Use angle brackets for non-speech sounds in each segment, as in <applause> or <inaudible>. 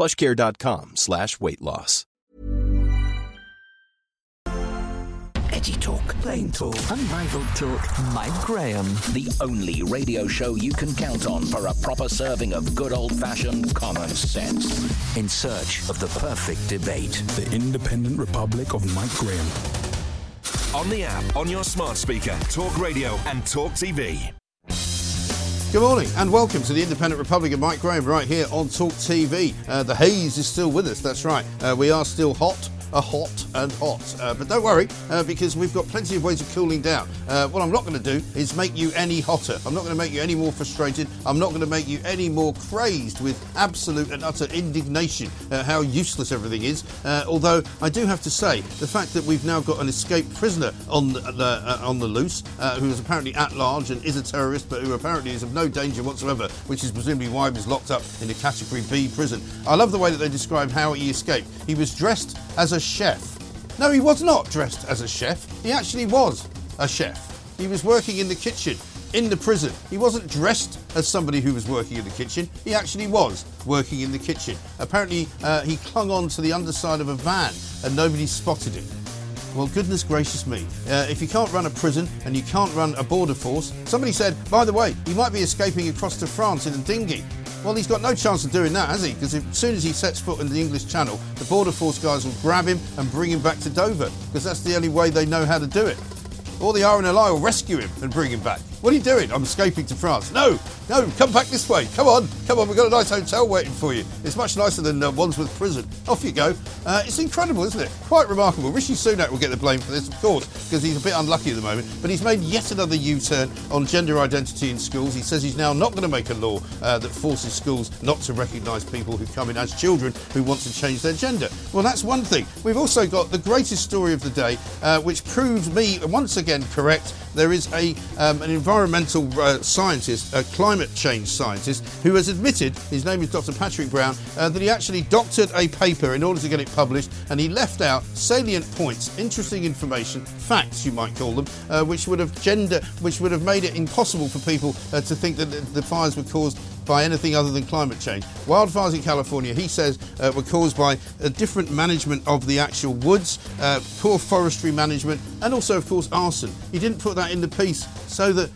plushcare.com slash weight loss. Edgy talk, plain talk, unrivaled talk. Mike Graham. The only radio show you can count on for a proper serving of good old fashioned common sense. In search of the perfect debate. The Independent Republic of Mike Graham. On the app, on your smart speaker, Talk Radio, and Talk TV. Good morning and welcome to the Independent Republic of Mike Graham right here on Talk TV. Uh, the haze is still with us, that's right. Uh, we are still hot are hot and hot. Uh, but don't worry, uh, because we've got plenty of ways of cooling down. Uh, what I'm not going to do is make you any hotter. I'm not going to make you any more frustrated. I'm not going to make you any more crazed with absolute and utter indignation at how useless everything is. Uh, although I do have to say, the fact that we've now got an escaped prisoner on the, uh, on the loose, uh, who is apparently at large and is a terrorist, but who apparently is of no danger whatsoever, which is presumably why he was locked up in a Category B prison. I love the way that they describe how he escaped. He was dressed as a chef. No, he was not dressed as a chef. He actually was a chef. He was working in the kitchen in the prison. He wasn't dressed as somebody who was working in the kitchen. He actually was working in the kitchen. Apparently, uh, he clung on to the underside of a van and nobody spotted him. Well, goodness gracious me. Uh, if you can't run a prison and you can't run a border force, somebody said, by the way, he might be escaping across to France in a dinghy. Well, he's got no chance of doing that, has he? Because as soon as he sets foot in the English Channel, the Border Force guys will grab him and bring him back to Dover, because that's the only way they know how to do it. Or the RNLI will rescue him and bring him back. What are you doing? I'm escaping to France. No, no, come back this way. Come on, come on. We've got a nice hotel waiting for you. It's much nicer than uh, Wandsworth Prison. Off you go. Uh, it's incredible, isn't it? Quite remarkable. Rishi Sunak will get the blame for this, of course, because he's a bit unlucky at the moment. But he's made yet another U-turn on gender identity in schools. He says he's now not going to make a law uh, that forces schools not to recognise people who come in as children who want to change their gender. Well, that's one thing. We've also got the greatest story of the day, uh, which proves me once again correct. There is a um, an environmental uh, scientist, a climate change scientist, who has admitted, his name is Dr. Patrick Brown, uh, that he actually doctored a paper in order to get it published and he left out salient points, interesting information, facts you might call them, uh, which would have gender, which would have made it impossible for people uh, to think that the fires were caused by anything other than climate change. Wildfires in California, he says, uh, were caused by a different management of the actual woods, uh, poor forestry management, and also, of course, arson. He didn't put that in the piece so that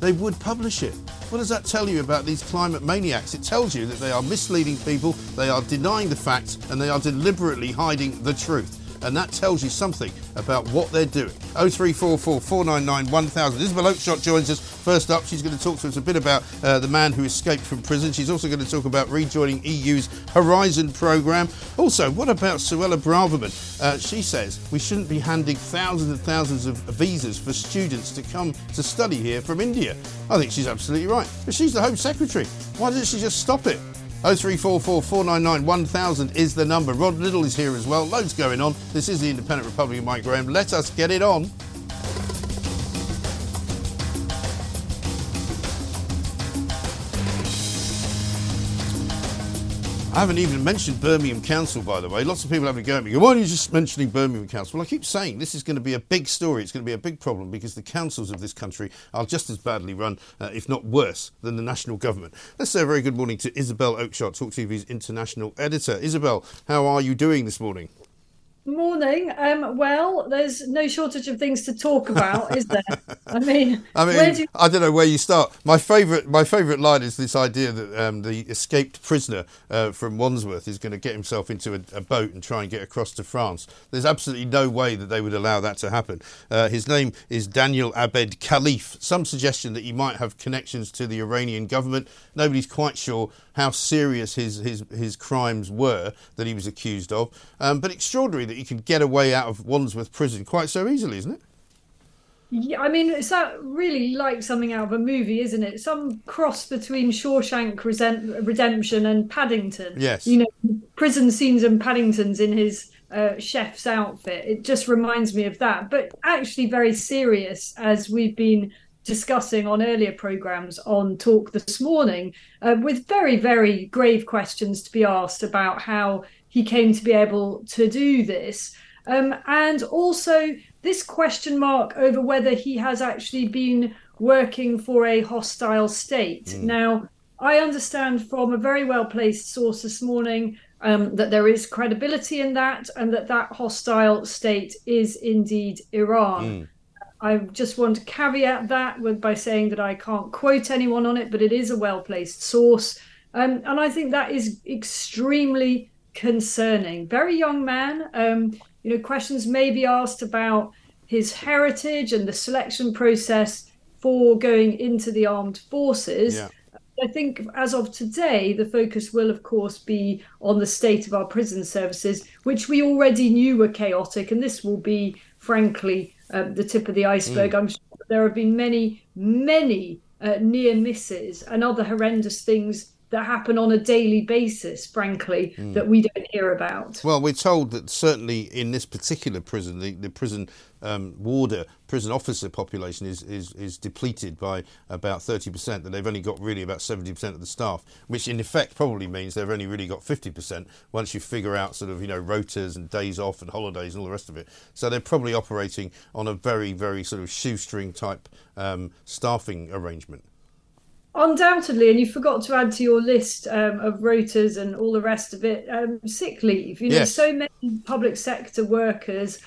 they would publish it. What does that tell you about these climate maniacs? It tells you that they are misleading people, they are denying the facts, and they are deliberately hiding the truth. And that tells you something about what they're doing. 0344 499 1000. Isabel Oakeshott joins us first up. She's going to talk to us a bit about uh, the man who escaped from prison. She's also going to talk about rejoining EU's Horizon programme. Also, what about Suella Braverman? Uh, she says we shouldn't be handing thousands and thousands of visas for students to come to study here from India. I think she's absolutely right. But she's the Home Secretary. Why doesn't she just stop it? 0344 499 1000 is the number. Rod Little is here as well. Loads going on. This is the Independent Republic of Mike Graham. Let us get it on. I haven't even mentioned Birmingham Council, by the way. Lots of people have a go at me. Why are you just mentioning Birmingham Council? Well, I keep saying this is going to be a big story. It's going to be a big problem because the councils of this country are just as badly run, uh, if not worse, than the national government. Let's say a very good morning to Isabel Oakeshott, Talk TV's international editor. Isabel, how are you doing this morning? Morning. Um, well, there's no shortage of things to talk <laughs> about, is there? I mean, I mean, where do you- I don't know where you start. My favourite, my favourite line is this idea that um, the escaped prisoner uh, from Wandsworth is going to get himself into a, a boat and try and get across to France. There's absolutely no way that they would allow that to happen. Uh, his name is Daniel Abed Khalife. Some suggestion that he might have connections to the Iranian government. Nobody's quite sure how serious his his, his crimes were that he was accused of. Um, but extraordinary that he could get away out of Wandsworth prison quite so easily, isn't it? Yeah, I mean, it's that really like something out of a movie, isn't it? Some cross between Shawshank Resent- Redemption and Paddington. Yes. You know, prison scenes and Paddington's in his uh, chef's outfit. It just reminds me of that. But actually, very serious, as we've been discussing on earlier programs on Talk this morning, uh, with very, very grave questions to be asked about how he came to be able to do this. Um, and also this question mark over whether he has actually been working for a hostile state. Now, I understand from a very well placed source this morning um, that there is credibility in that and that that hostile state is indeed Iran. I just want to caveat that with, by saying that I can't quote anyone on it, but it is a well placed source. Um, and I think that is extremely concerning. Very young man. Um, you know, questions may be asked about his heritage and the selection process for going into the armed forces. Yeah. I think as of today, the focus will, of course, be on the state of our prison services, which we already knew were chaotic. And this will be, frankly, uh, the tip of the iceberg. I'm sure there have been many, many uh, near misses and other horrendous things that happen on a daily basis, frankly, that we don't hear about. Well, we're told that certainly in this particular prison, the, the prison um, warder, prison officer population is, is, is depleted by about 30%, that they've only got really about 70% of the staff, which in effect probably means they've only really got 50% once you figure out sort of, you know, rotas and days off and holidays and all the rest of it. So they're probably operating on a very, very sort of shoestring type um, staffing arrangement. Undoubtedly, and you forgot to add to your list um, of rotas and all the rest of it, um, sick leave. You know, Yes. so many public sector workers,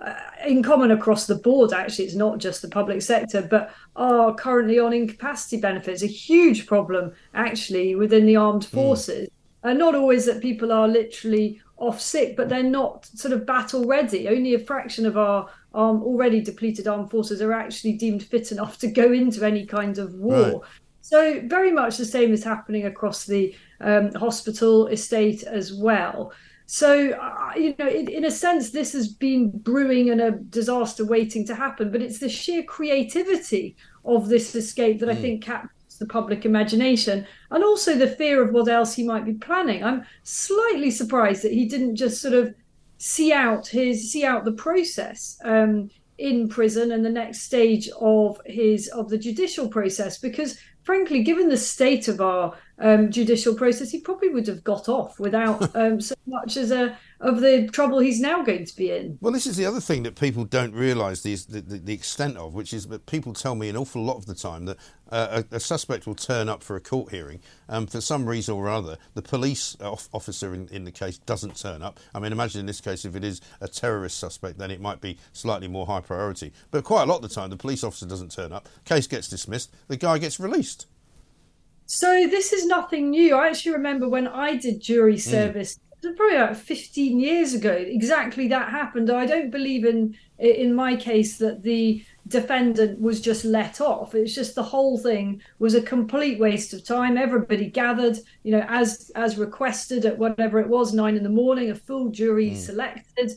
uh, in common across the board, actually, it's not just the public sector, but are currently on incapacity benefits. A huge problem, actually, within the armed forces. And not always that people are literally off sick, but they're not sort of battle ready. Only a fraction of our um, already depleted armed forces are actually deemed fit enough to go into any kind of war. Right. So very much the same is happening across the um, hospital estate as well. So uh, you know, in, in a sense, this has been brewing and a disaster waiting to happen. But it's the sheer creativity of this escape that I think captures the public imagination, and also the fear of what else he might be planning. I'm slightly surprised that he didn't just sort of see out his see out the process um, in prison and the next stage of his of the judicial process because frankly given the state of our um, judicial process he probably would have got off without um, so much as a of the trouble he's now going to be in Well, this is the other thing that people don't realise the, the, the extent of, which is that people tell me an awful lot of the time that uh, a, a suspect will turn up for a court hearing. Um, for some reason or other, the police off- officer in, in the case doesn't turn up. I mean, imagine in this case, if it is a terrorist suspect, then it might be slightly more high priority. But quite a lot of the time, the police officer doesn't turn up, case gets dismissed, the guy gets released. So this is nothing new. I actually remember when I did jury service, it was probably about 15 years ago, exactly that happened. I don't believe in in my case that the defendant was just let off. It's just the whole thing was a complete waste of time. Everybody gathered, you know, as as requested at whatever it was, nine in the morning, a full jury hmm. selected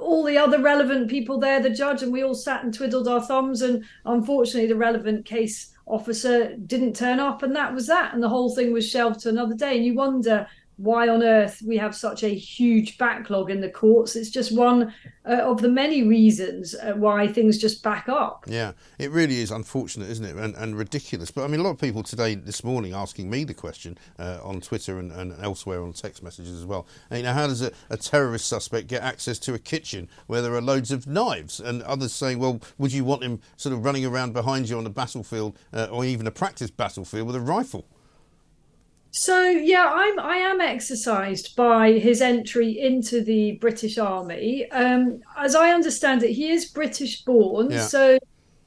all the other relevant people there, the judge, and we all sat and twiddled our thumbs. And unfortunately, the relevant case officer didn't turn up, and that was that. And the whole thing was shelved to another day. And you wonder why on earth we have such a huge backlog in the courts. It's just one uh, of the many reasons uh, why things just back up. Yeah, it really is unfortunate, isn't it? And, and ridiculous. But I mean, a lot of people today, this morning, asking me the question uh, on Twitter and, and elsewhere on text messages as well. And, you know, how does a, a terrorist suspect get access to a kitchen where there are loads of knives? And others saying, well, would you want him sort of running around behind you on a battlefield uh, or even a practice battlefield with a rifle? So yeah, I'm I am exercised by his entry into the British Army. Um, as I understand it, he is British born, Yeah. so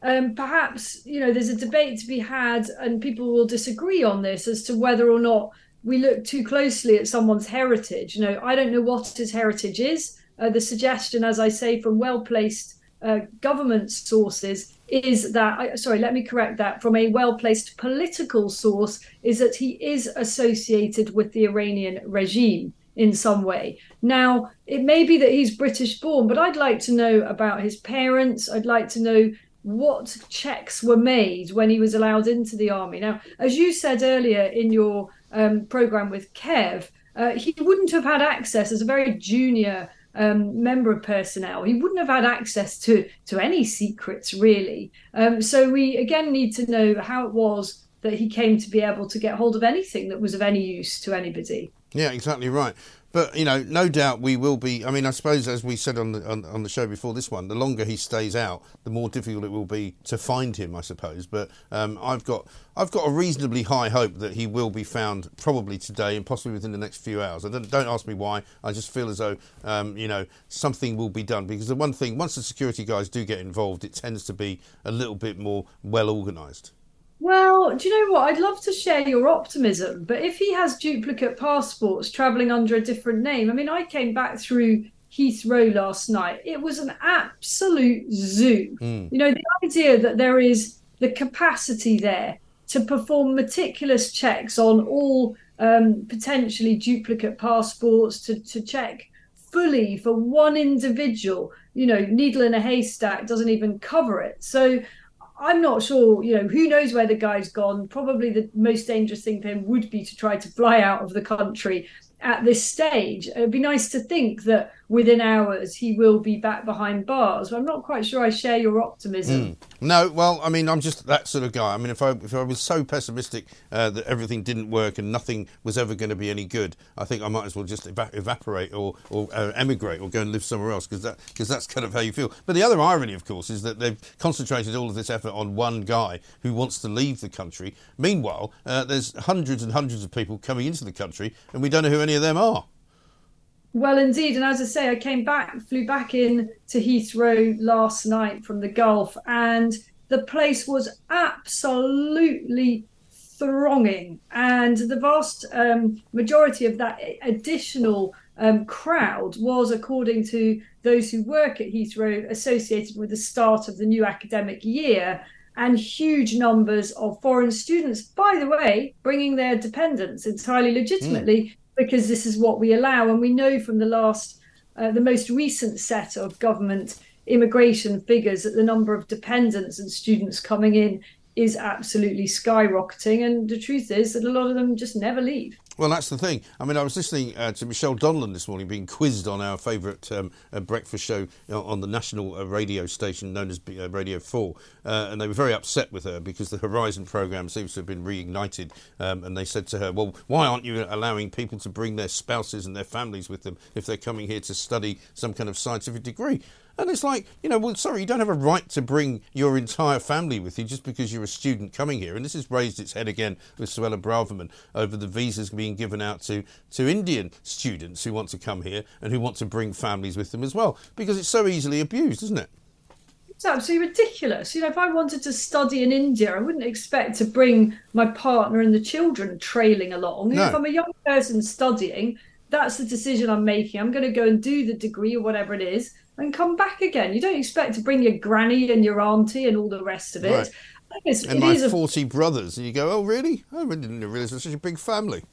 um, perhaps you know there's a debate to be had, and people will disagree on this as to whether or not we look too closely at someone's heritage. You know, I don't know what his heritage is. Uh, the suggestion, as I say, from well placed uh, government sources is that sorry let me correct that. From a well placed political source is that he is associated with the iranian regime in some way. Now it may be that he's british born but i'd like to know about his parents. I'd like to know what checks were made when he was allowed into the army. Now as you said earlier in your um, program with kev uh, he wouldn't have had access as a very junior um, member of personnel. He wouldn't have had access to to any secrets really. Um, so we again need to know how it was that he came to be able to get hold of anything that was of any use to anybody. Yeah, exactly right. But you know, no doubt we will be. I mean, I suppose as we said on the on, on the show before this one, the longer he stays out, the more difficult it will be to find him. I suppose. But um, I've got I've got a reasonably high hope that he will be found probably today and possibly within the next few hours. I don't, don't ask me why. I just feel as though um, you know something will be done because the one thing once the security guys do get involved, it tends to be a little bit more well organised. Well, do you know what? I'd love to share your optimism, but if he has duplicate passports traveling under a different name, I mean, I came back through Heathrow last night. It was an absolute zoo. You know, the idea that there is the capacity there to perform meticulous checks on all um, potentially duplicate passports, to, to check fully for one individual, you know, needle in a haystack doesn't even cover it. So I'm not sure, you know, who knows where the guy's gone. Probably the most dangerous thing for him would be to try to fly out of the country at this stage. It'd be nice to think that within hours he will be back behind bars. But I'm not quite sure I share your optimism. No, well, I mean, I'm just that sort of guy. I mean, if I if I was so pessimistic uh, that everything didn't work and nothing was ever going to be any good, I think I might as well just eva- evaporate or or uh, emigrate or go and live somewhere else because that because that's kind of how you feel. But the other irony, of course, is that they've concentrated all of this effort on one guy who wants to leave the country. Meanwhile, uh, there's hundreds and hundreds of people coming into the country, and we don't know who any of them are. Well, indeed, and as I say, I came back, flew back in to Heathrow last night from the Gulf, and the place was absolutely thronging, and the vast um, majority of that additional um, crowd was, according to those who work at Heathrow, associated with the start of the new academic year. And huge numbers of foreign students, by the way, bringing their dependents entirely legitimately because this is what we allow. And we know from the last, uh, the most recent set of government immigration figures that the number of dependents and students coming in is absolutely skyrocketing. And the truth is that a lot of them just never leave. Well, that's the thing. I mean, I was listening uh, to Michelle Donelan this morning being quizzed on our favourite um, uh, breakfast show uh, on the national uh, radio station known as uh, Radio 4. Uh, and they were very upset with her because the Horizon programme seems to have been reignited. Um, and they said to her, Well, why aren't you allowing people to bring their spouses and their families with them if they're coming here to study some kind of scientific degree? And it's like, you know, well, sorry, you don't have a right to bring your entire family with you just because you're a student coming here. And this has raised its head again with Suella Braverman over the visas being given out to, to Indian students who want to come here and who want to bring families with them as well because it's so easily abused, isn't it? It's absolutely ridiculous. You know, if I wanted to study in India, I wouldn't expect to bring my partner and the children trailing along. No. If I'm a young person studying, that's the decision I'm making. I'm going to go and do the degree or whatever it is and come back again. You don't expect to bring your granny and your auntie and all the rest of it. Right. It's, And it my is a 40 brothers. And you go, oh, really? I didn't realise it was such a big family.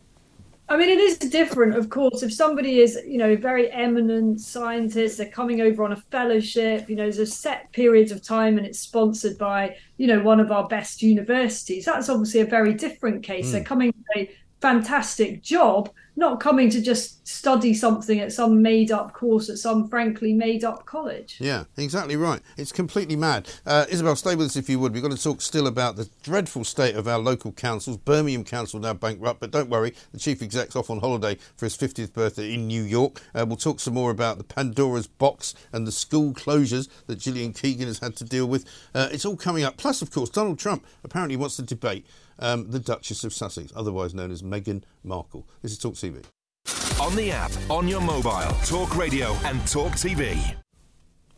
I mean, it is different, of course. If somebody is, you know, very eminent scientist, they're coming over on a fellowship, you know, there's a set periods of time and it's sponsored by, you know, one of our best universities. That's obviously a very different case. They're hmm. coming to a fantastic job, not coming to just study something at some made up course at some frankly made up college. Yeah, exactly right. It's completely mad. Uh, Isabel, stay with us if you would. We've got to talk still about the dreadful state of our local councils. Birmingham Council now bankrupt, but don't worry, the chief exec's off on holiday for his 50th birthday in New York. Uh, we'll talk some more about the Pandora's box and the school closures that Gillian Keegan has had to deal with. Uh, it's all coming up. Plus, of course, Donald Trump apparently wants to debate um, the Duchess of Sussex, otherwise known as Meghan Markle. This is Talk TV. On the app, on your mobile, Talk Radio and Talk TV.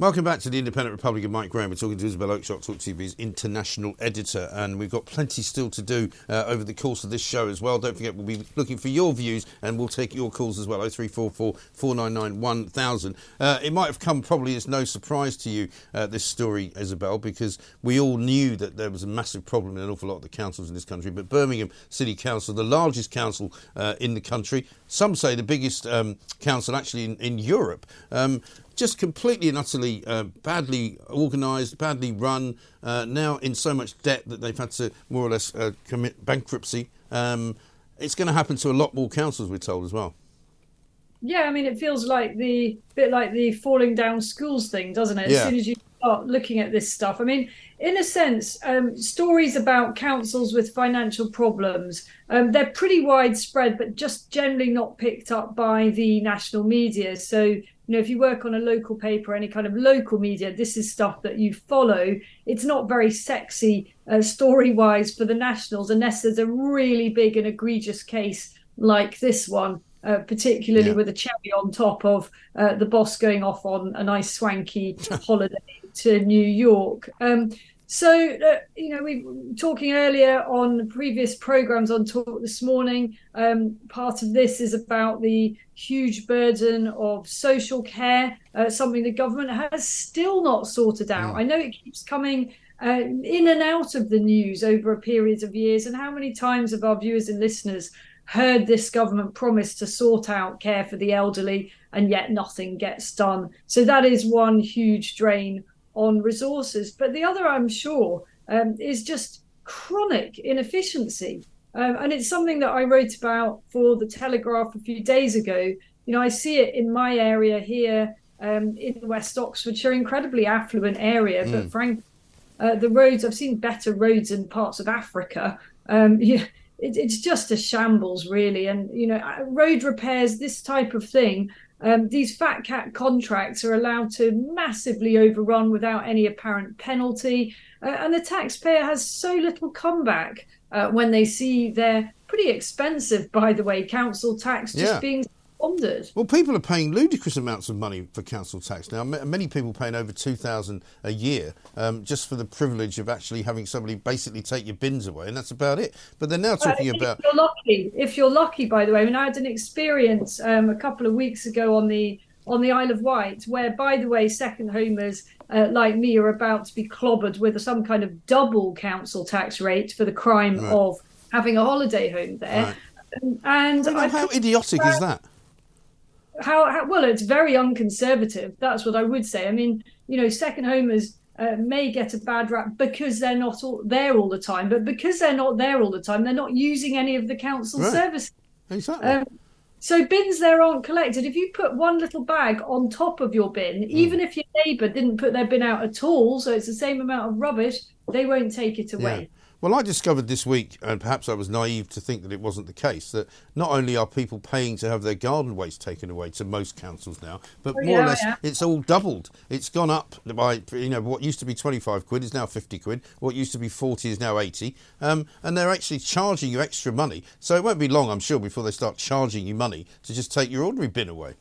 Welcome back to the Independent Republic of Mike Graham. We're talking to Isabel Oakeshott, Talk TV's international editor, and we've got plenty still to do uh, over the course of this show as well. Don't forget, we'll be looking for your views and we'll take your calls as well 0344 499 1000. Uh, it might have come probably as no surprise to you, uh, this story, Isabel, because we all knew that there was a massive problem in an awful lot of the councils in this country. But Birmingham City Council, the largest council uh, in the country, some say the biggest um, council actually in, in Europe, um, just completely and utterly uh, badly organised, badly run, uh, now in so much debt that they've had to more or less uh, commit bankruptcy. Um, it's going to happen to a lot more councils, we're told as well. Yeah, I mean, it feels like the bit like the falling down schools thing, doesn't it? As Yeah. soon as you start looking at this stuff, I mean, in a sense, um, stories about councils with financial problems, um, they're pretty widespread, but just generally not picked up by the national media. So, you know, if you work on a local paper, any kind of local media, this is stuff that you follow. It's not very sexy uh, story wise for the nationals, unless there's a really big and egregious case like this one uh, particularly Yeah. with a cherry on top of uh, the boss going off on a nice swanky <laughs> holiday to New York. Um, so, uh, you know, we were talking earlier on previous programs on talk this morning. Um, part of this is about the huge burden of social care, uh, something the government has still not sorted out. I know it keeps coming uh, in and out of the news over a period of years. And how many times have our viewers and listeners heard this government promise to sort out care for the elderly, and yet nothing gets done? So that is one huge drain on resources. But the other, I'm sure, um, is just chronic inefficiency. Um, and it's something that I wrote about for the Telegraph a few days ago. You know, I see it in my area here um, in West Oxfordshire, incredibly affluent area, but frankly, uh, the roads i've seen better roads in parts of africa um <laughs> yeah it, it's just a shambles really and you know uh, road repairs this type of thing um, these fat cat contracts are allowed to massively overrun without any apparent penalty uh, and the taxpayer has so little comeback uh, when they see their pretty expensive by the way council tax just Yeah. being squandered Well, people are paying ludicrous amounts of money for council tax now. Ma- Many people paying over two thousand a year um, just for the privilege of actually having somebody basically take your bins away, and that's about it. But they're now talking if about you're lucky if you're lucky by the way I mean I had an experience um, a couple of weeks ago on the on the Isle of Wight where by the way second homers uh, like me are about to be clobbered with some kind of double council tax rate for the crime Right. of having a holiday home there Right. and How- I how idiotic is that? How, how well it's very unconservative that's what i would say. I mean you know second homers uh, may get a bad rap because they're not all there all the time but because they're not there all the time they're not using any of the council Right. services. Exactly. um, so bins there aren't collected. If you put one little bag on top of your bin even if your neighbour didn't put their bin out at all so it's the same amount of rubbish they won't take it away Well, I discovered this week, and perhaps I was naive to think that it wasn't the case, that not only are people paying to have their garden waste taken away to most councils now, but Oh, more or less yeah. it's all doubled. It's gone up by, you know, what used to be 25 quid is now 50 quid, what used to be 40 is now 80, um, and they're actually charging you extra money. So it won't be long, I'm sure, before they start charging you money to just take your ordinary bin away.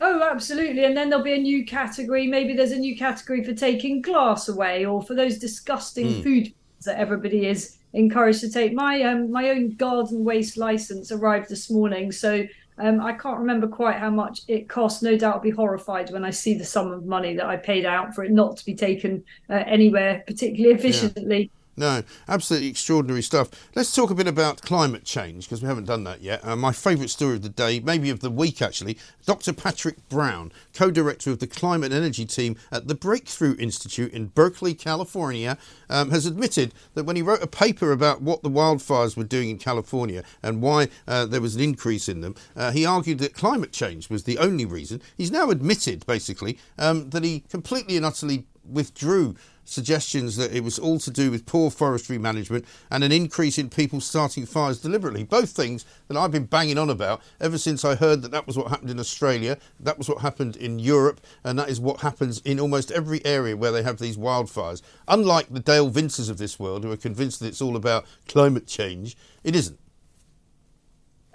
Oh, absolutely. And then there'll be a new category. Maybe there's a new category for taking glass away or for those disgusting food that everybody is encouraged to take. My um my own garden waste license arrived this morning, so um, I can't remember quite how much it cost. No doubt I'll be horrified when I see the sum of money that I paid out for it not to be taken uh, anywhere particularly efficiently. No, absolutely extraordinary stuff. Let's talk a bit about climate change because we haven't done that yet. Uh, my favourite story of the day, maybe of the week actually, Dr. Patrick Brown, co director of the climate and energy team at the Breakthrough Institute in Berkeley, California, um, has admitted that when he wrote a paper about what the wildfires were doing in California and why uh, there was an increase in them, uh, he argued that climate change was the only reason. He's now admitted, basically, um, that he completely and utterly withdrew suggestions that it was all to do with poor forestry management and an increase in people starting fires deliberately. Both things that I've been banging on about ever since I heard that that was what happened in Australia, that was what happened in Europe, and that is what happens in almost every area where they have these wildfires. Unlike the Dale Vinces of this world who are convinced that it's all about climate change, it isn't.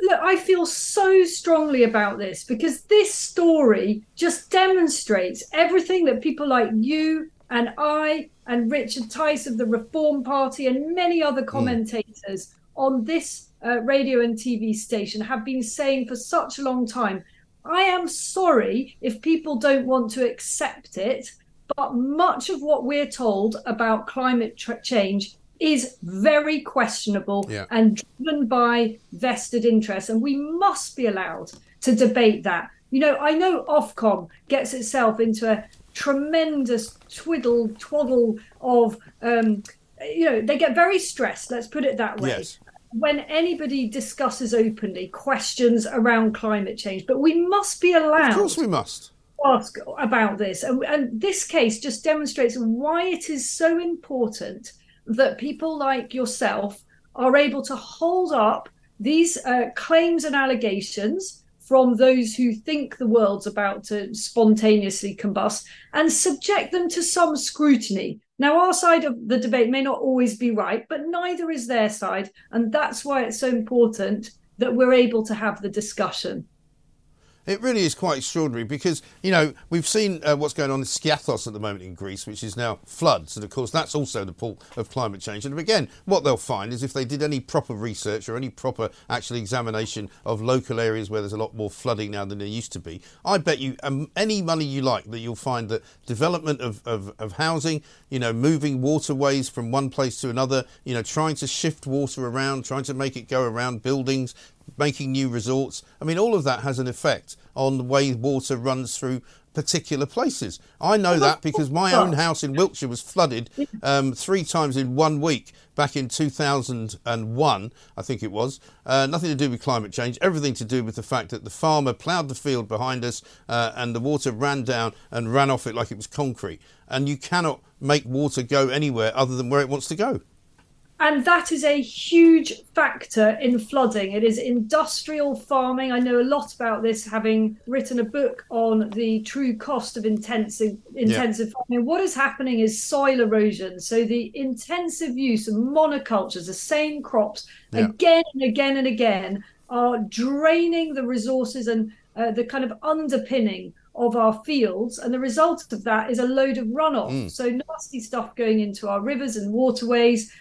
Look, I feel so strongly about this because this story just demonstrates everything that people like you and I and Richard Tice of the Reform Party and many other commentators mm. on this uh, radio and TV station have been saying for such a long time. I am sorry if people don't want to accept it, but much of what we're told about climate tra- change is very questionable yeah. and driven by vested interests. And we must be allowed to debate that. You know, I know Ofcom gets itself into a tremendous twiddle twaddle of um, you know they get very stressed let's put it that way yes. when anybody discusses openly questions around climate change. But we must be allowed of course we must. ask about this. And, and this case just demonstrates why it is so important that people like yourself are able to hold up these uh, claims and allegations from those who think the world's about to spontaneously combust and subject them to some scrutiny. Now, our side of the debate may not always be right, but neither is their side. And that's why it's so important that we're able to have the discussion. It really is quite extraordinary because, you know, we've seen uh, what's going on in Skiathos at the moment in Greece, which is now floods. And of course, that's also the pull of climate change. And again, what they'll find is if they did any proper research or any proper actual examination of local areas where there's a lot more flooding now than there used to be, I bet you um, any money you like that you'll find that development of, of, of housing, you know, moving waterways from one place to another, you know, trying to shift water around, trying to make it go around buildings, making new resorts. I mean, all of that has an effect on the way water runs through particular places. I know that because my own house in Wiltshire was flooded um, three times in one week back in 2001, I think it was. Uh, nothing to do with climate change, everything to do with the fact that the farmer ploughed the field behind us uh, and the water ran down and ran off it like it was concrete. And you cannot make water go anywhere other than where it wants to go. And that is a huge factor in flooding. It is industrial farming. I know a lot about this, having written a book on the true cost of intensive intensive yeah. farming. What is happening is soil erosion. So the intensive use of monocultures, the same crops, yeah. again and again and again, are draining the resources and uh, the kind of underpinning of our fields. And the result of that is a load of runoff. Mm. So nasty stuff going into our rivers and waterways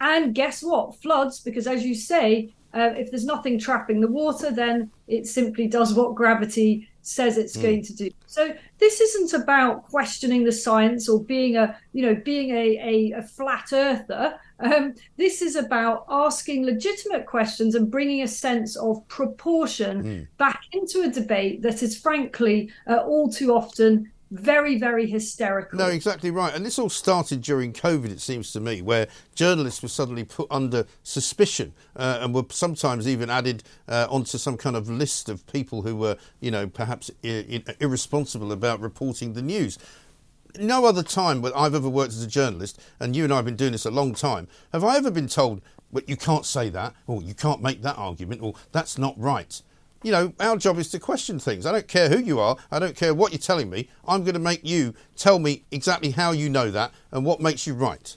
and guess what? Floods, because as you say, uh, if there's nothing trapping the water, then it simply does what gravity says it's mm. going to do. So this isn't about questioning the science or being a, you know, being a, a, a flat earther. Um, this is about asking legitimate questions and bringing a sense of proportion mm. back into a debate that is frankly uh, all too often very, very hysterical. No, exactly right. And this all started during COVID, it seems to me, where journalists were suddenly put under suspicion uh, and were sometimes even added uh, onto some kind of list of people who were, you know, perhaps I- irresponsible about reporting the news. No other time when I've ever worked as a journalist, and you and I have been doing this a long time, have I ever been told, but you can't say that, or you can't make that argument, or that's not right you know, our job is to question things. I don't care who you are. I don't care what you're telling me. I'm going to make you tell me exactly how you know that and what makes you right.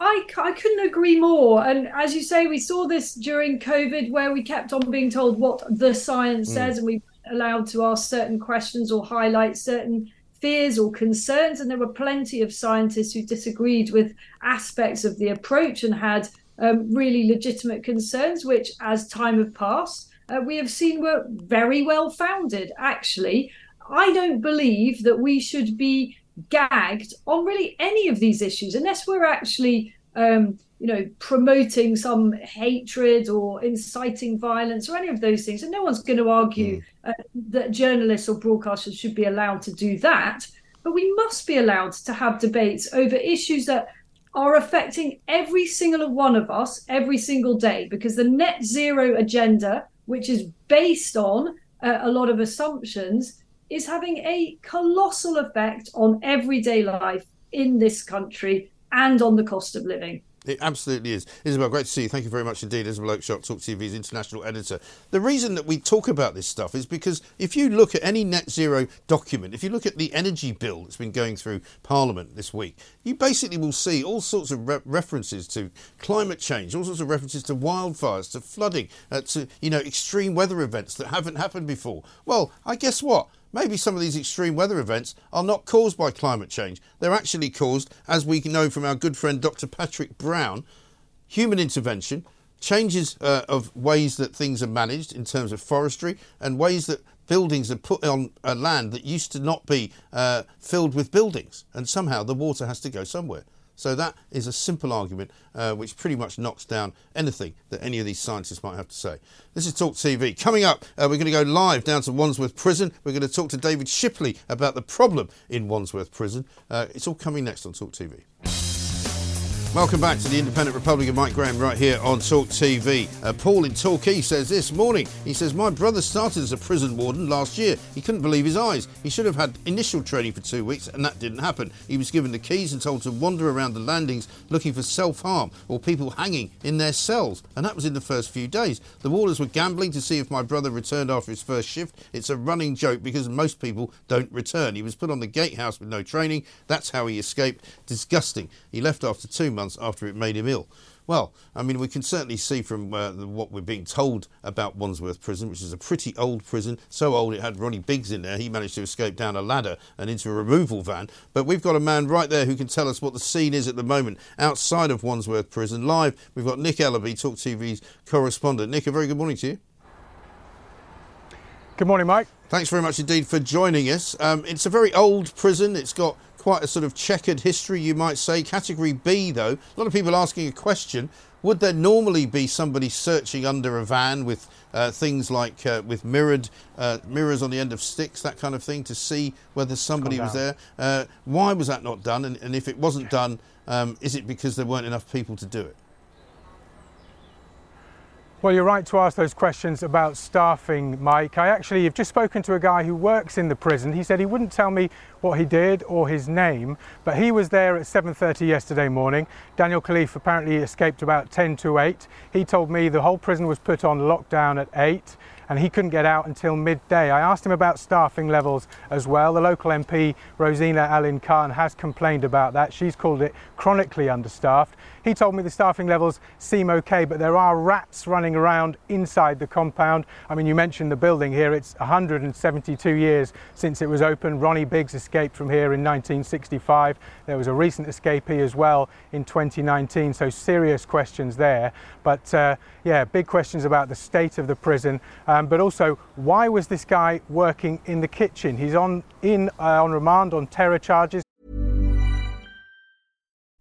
I, I couldn't agree more. And as you say, we saw this during COVID where we kept on being told what the science mm. says and we weren't allowed to ask certain questions or highlight certain fears or concerns. And there were plenty of scientists who disagreed with aspects of the approach and had um, really legitimate concerns, which as time have passed, uh, we have seen were very well founded, actually. I don't believe that we should be gagged on really any of these issues unless we're actually, um, you know, promoting some hatred or inciting violence or any of those things. And no one's going to argue mm. uh, that journalists or broadcasters should be allowed to do that. But we must be allowed to have debates over issues that are affecting every single one of us every single day because the net zero agenda which is based on uh, a lot of assumptions, is having a colossal effect on everyday life in this country and on the cost of living. It absolutely is. Isabel, great to see you. Thank you very much indeed. Isabel Oakeshott, Talk TV's international editor. The reason that we talk about this stuff is because if you look at any net zero document, if you look at the energy bill that's been going through Parliament this week, you basically will see all sorts of re- references to climate change, all sorts of references to wildfires, to flooding, uh, to you know extreme weather events that haven't happened before. Well, I guess what? Maybe some of these extreme weather events are not caused by climate change. They're actually caused, as we know from our good friend Dr. Patrick Brown, human intervention, changes uh, of ways that things are managed in terms of forestry, and ways that buildings are put on a land that used to not be uh, filled with buildings. And somehow the water has to go somewhere. So that is a simple argument uh, which pretty much knocks down anything that any of these scientists might have to say. This is Talk TV. Coming up, uh, we're going to go live down to Wandsworth Prison. We're going to talk to David Shipley about the problem in Wandsworth Prison. Uh, it's all coming next on Talk TV. Welcome back to the Independent Republic of Mike Graham right here on Talk TV. Uh, Paul in Torquay says this morning, he says, My brother started as a prison warden last year. He couldn't believe his eyes. He should have had initial training for two weeks and that didn't happen. He was given the keys and told to wander around the landings looking for self harm or people hanging in their cells. And that was in the first few days. The warders were gambling to see if my brother returned after his first shift. It's a running joke because most people don't return. He was put on the gatehouse with no training. That's how he escaped. Disgusting. He left after two months months after it made him ill. Well, I mean, we can certainly see from uh, what we're being told about Wandsworth Prison, which is a pretty old prison, so old it had Ronnie Biggs in there. He managed to escape down a ladder and into a removal van. But we've got a man right there who can tell us what the scene is at the moment outside of Wandsworth Prison. Live, we've got Nick Ellaby, Talk TV's correspondent. Nick, a very good morning to you. Good morning, Mike. Thanks very much indeed for joining us. Um, it's a very old prison. It's got quite a sort of checkered history, you might say. Category B, though, a lot of people asking a question would there normally be somebody searching under a van with uh, things like uh, with mirrored uh, mirrors on the end of sticks, that kind of thing, to see whether somebody was there? Uh, why was that not done? And, and if it wasn't done, um, is it because there weren't enough people to do it? Well, you're right to ask those questions about staffing, Mike. I actually have just spoken to a guy who works in the prison. He said he wouldn't tell me what he did or his name, but he was there at 7:30 yesterday morning. Daniel Khalife apparently escaped about 10 to 8. He told me the whole prison was put on lockdown at 8 and he couldn't get out until midday. I asked him about staffing levels as well. The local MP, Rosena Allin Khan, has complained about that. She's called it chronically understaffed. He told me the staffing levels seem okay, but there are rats running around inside the compound. I mean, you mentioned the building here. It's 172 years since it was opened. Ronnie Biggs escaped from here in 1965. There was a recent escapee as well in 2019, so serious questions there. But uh, yeah, big questions about the state of the prison, um, but also why was this guy working in the kitchen? He's on in uh, on remand on terror charges.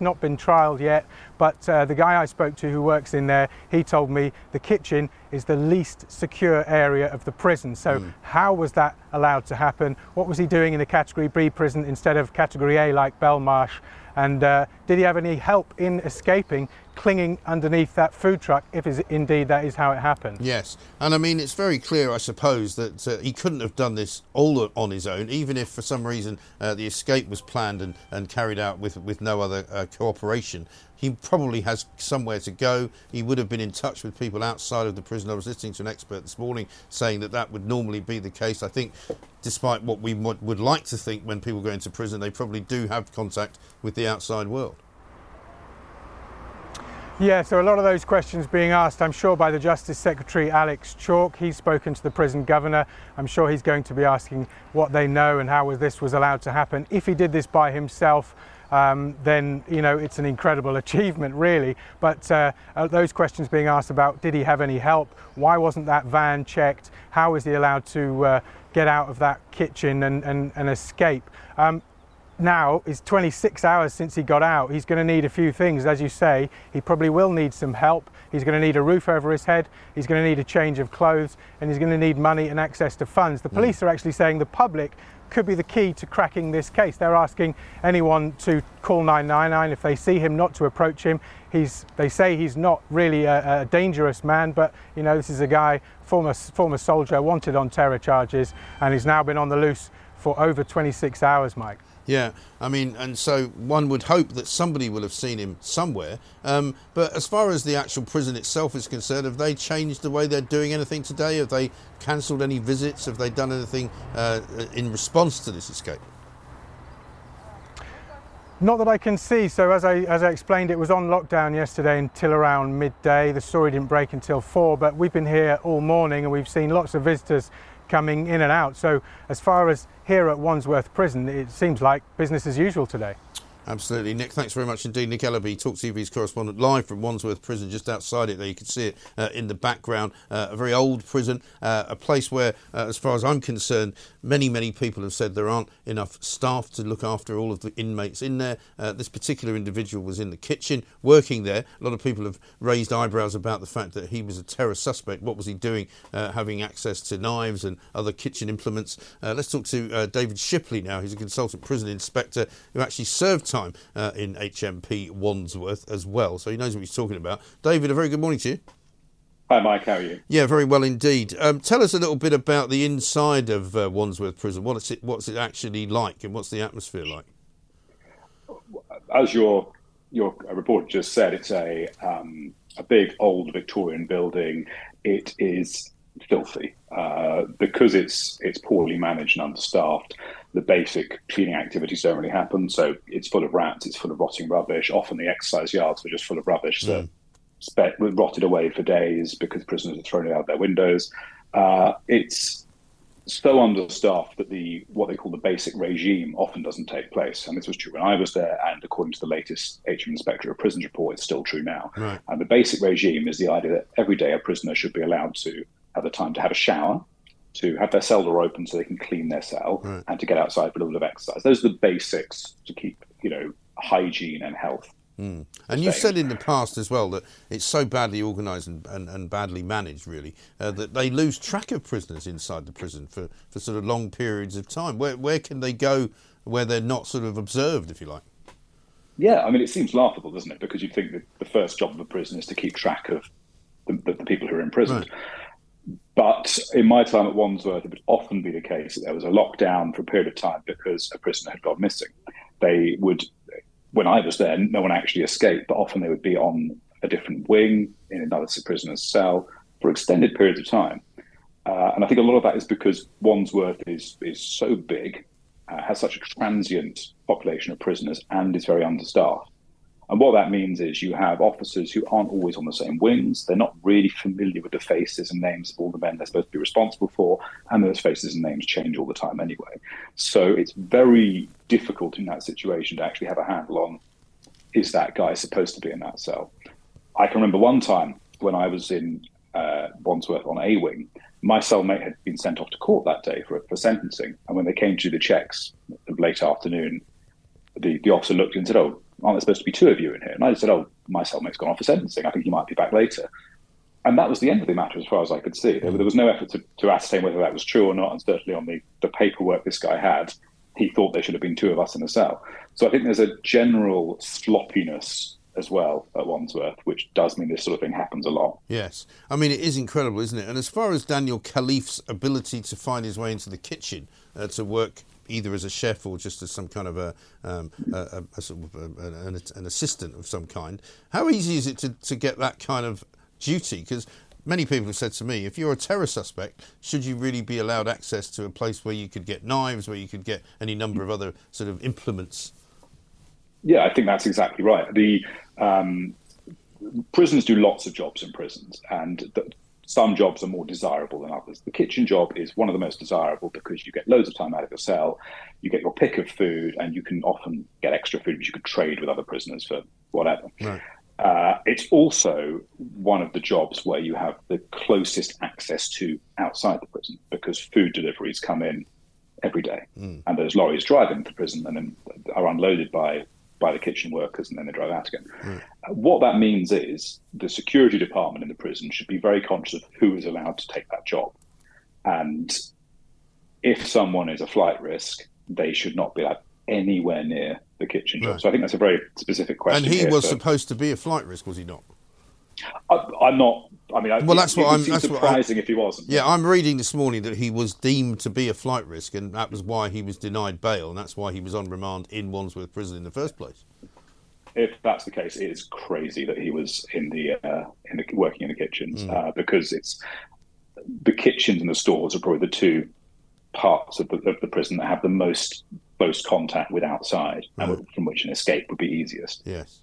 Not been trialled yet, but uh, the guy I spoke to who works in there, he told me the kitchen is the least secure area of the prison. So mm. how was that allowed to happen? What was he doing in a Category B prison instead of Category A like Belmarsh? And uh, did he have any help in escaping, clinging underneath that food truck, if indeed that is how it happened? Yes. And I mean, it's very clear, I suppose, that uh, he couldn't have done this all on his own, even if for some reason uh, the escape was planned and, and carried out with, with no other uh, cooperation. He probably has somewhere to go. He would have been in touch with people outside of the prison. I was listening to an expert this morning saying that that would normally be the case. I think, despite what we would like to think when people go into prison, they probably do have contact with the outside world. Yeah, so a lot of those questions being asked, I'm sure, by the Justice Secretary Alex Chalk. He's spoken to the prison governor. I'm sure he's going to be asking what they know and how this was allowed to happen. If he did this by himself, um, then you know it's an incredible <laughs> achievement, really. But uh, uh, those questions being asked about did he have any help? Why wasn't that van checked? How was he allowed to uh, get out of that kitchen and, and, and escape? Um, now is 26 hours since he got out. He's going to need a few things, as you say. He probably will need some help. He's going to need a roof over his head. He's going to need a change of clothes, and he's going to need money and access to funds. The mm. police are actually saying the public could be the key to cracking this case. They're asking anyone to call 999 if they see him, not to approach him. He's, they say he's not really a, a dangerous man, but you know this is a guy, former former soldier, wanted on terror charges, and he's now been on the loose for over 26 hours, Mike. Yeah, I mean, and so one would hope that somebody will have seen him somewhere. Um, but as far as the actual prison itself is concerned, have they changed the way they're doing anything today? Have they cancelled any visits? Have they done anything uh, in response to this escape? Not that I can see. So as I as I explained, it was on lockdown yesterday until around midday. The story didn't break until four, but we've been here all morning and we've seen lots of visitors coming in and out. So as far as here at Wandsworth Prison, it seems like business as usual today. Absolutely. Nick, thanks very much indeed. Nick Ellaby, Talk TV's correspondent, live from Wandsworth Prison, just outside it there. You can see it uh, in the background. Uh, a very old prison, uh, a place where, uh, as far as I'm concerned, many, many people have said there aren't enough staff to look after all of the inmates in there. Uh, this particular individual was in the kitchen working there. A lot of people have raised eyebrows about the fact that he was a terror suspect. What was he doing uh, having access to knives and other kitchen implements? let's talk to David Shipley now. He's a consultant prison inspector who actually served time uh, in HMP Wandsworth as well. So he knows what he's talking about. David, a very good morning to you. Hi, Mike. How are you? Yeah, very well indeed. Um, tell us a little bit about the inside of uh, Wandsworth Prison. What's it? What's it actually like, and what's the atmosphere like? As your your reporter just said, it's a um, a big old Victorian building. It is filthy uh, because it's it's poorly managed and understaffed the basic cleaning activities don't really happen. So it's full of rats, it's full of rotting rubbish. Often the exercise yards are just full of rubbish mm. that spe- rotted away for days because prisoners are throwing it out their windows. Uh, it's so understaffed that the what they call the basic regime often doesn't take place. And this was true when I was there, and according to the latest HM Inspector of Prisons report, it's still true now. Right. And the basic regime is the idea that every day a prisoner should be allowed to have the time to have a shower, to have their cell door open so they can clean their cell right. and to get outside for a little bit of exercise. Those are the basics to keep, you know, hygiene and health. Mm. And you said in the past as well that it's so badly organised and, and, and, badly managed, really, uh, that they lose track of prisoners inside the prison for, for sort of long periods of time. Where, where can they go where they're not sort of observed, if you like? Yeah, I mean, it seems laughable, doesn't it? Because you'd think that the first job of a prison is to keep track of the, the, the people who are imprisoned. Right. But in my time at Wandsworth, it would often be the case that there was a lockdown for a period of time because a prisoner had gone missing. They would, when I was there, no one actually escaped, but often they would be on a different wing in another prisoner's cell for extended periods of time. Uh, and I think a lot of that is because Wandsworth is is so big, uh, has such a transient population of prisoners, and is very understaffed. And what that means is you have officers who aren't always on the same wings. They're not really familiar with the faces and names of all the men they're supposed to be responsible for. And those faces and names change all the time anyway. So it's very difficult in that situation to actually have a handle on is that guy supposed to be in that cell? I can remember one time when I was in uh, Wandsworth on A Wing, my cellmate had been sent off to court that day for, for sentencing. And when they came to the checks late afternoon, the, the officer looked and said, Oh, aren't there supposed to be two of you in here? And I said, oh, my cellmate's gone off for sentencing. I think he might be back later. And that was the end of the matter as far as I could see. There, there was no effort to, to ascertain whether that was true or not. And certainly on the, the paperwork this guy had, he thought there should have been two of us in the cell. So I think there's a general sloppiness as well at Wandsworth, which does mean this sort of thing happens a lot. Yes. I mean, it is incredible, isn't it? And as far as Daniel Khalife's ability to find his way into the kitchen uh, to work either as a chef or just as some kind of a, um, a, a, sort of an, an, assistant of some kind. How easy is it to, to get that kind of duty? Because many people have said to me, if you're a terror suspect, should you really be allowed access to a place where you could get knives, where you could get any number of other sort of implements? Yeah, I think that's exactly right. The um, prisons do lots of jobs in prisons, and the, some jobs are more desirable than others. The kitchen job is one of the most desirable because you get loads of time out of your cell, you get your pick of food, and you can often get extra food which you could trade with other prisoners for whatever. Right. Uh, it's also one of the jobs where you have the closest access to outside the prison because food deliveries come in every day, Mm. and those lorries drive into the prison and then are unloaded by by the kitchen workers, and then they drive out again. Uh, What that means is the security department in the prison should be very conscious of who is allowed to take that job, and if someone is a flight risk, they should not be allowed anywhere near the kitchen job. Right. So I think that's a very specific question. And he here was supposed to be a flight risk, was he not? I, I'm not. I mean, I, Well, that's it, what it I'm. That's what surprising I, if he wasn't. Yeah, I'm reading this morning that he was deemed to be a flight risk, and that was why he was denied bail, and that's why he was on remand in Wandsworth Prison in the first place. If that's the case, it is crazy that he was in the uh, in the working in the kitchens Mm. uh, because it's the kitchens and the stores are probably the two parts of the, of the prison that have the most close contact with outside, and from which an escape would be easiest. Yes.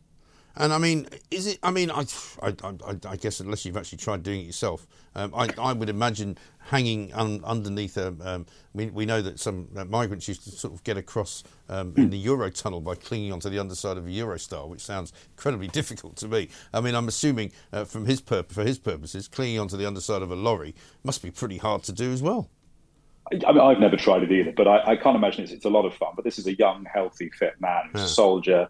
And I mean, is it? I mean, I, I, I, I guess unless you've actually tried doing it yourself, um, I, I would imagine hanging un, underneath a. Um, we, we know that some uh, migrants used to sort of get across um, in the Eurotunnel by clinging onto the underside of a Eurostar, which sounds incredibly <laughs> difficult to me. I mean, I'm assuming uh, from his pur- for his purposes, clinging onto the underside of a lorry must be pretty hard to do as well. I mean, I've never tried it either, but I, I can't imagine it's, it's a lot of fun. But this is a young, healthy, fit man who's Yeah. a soldier.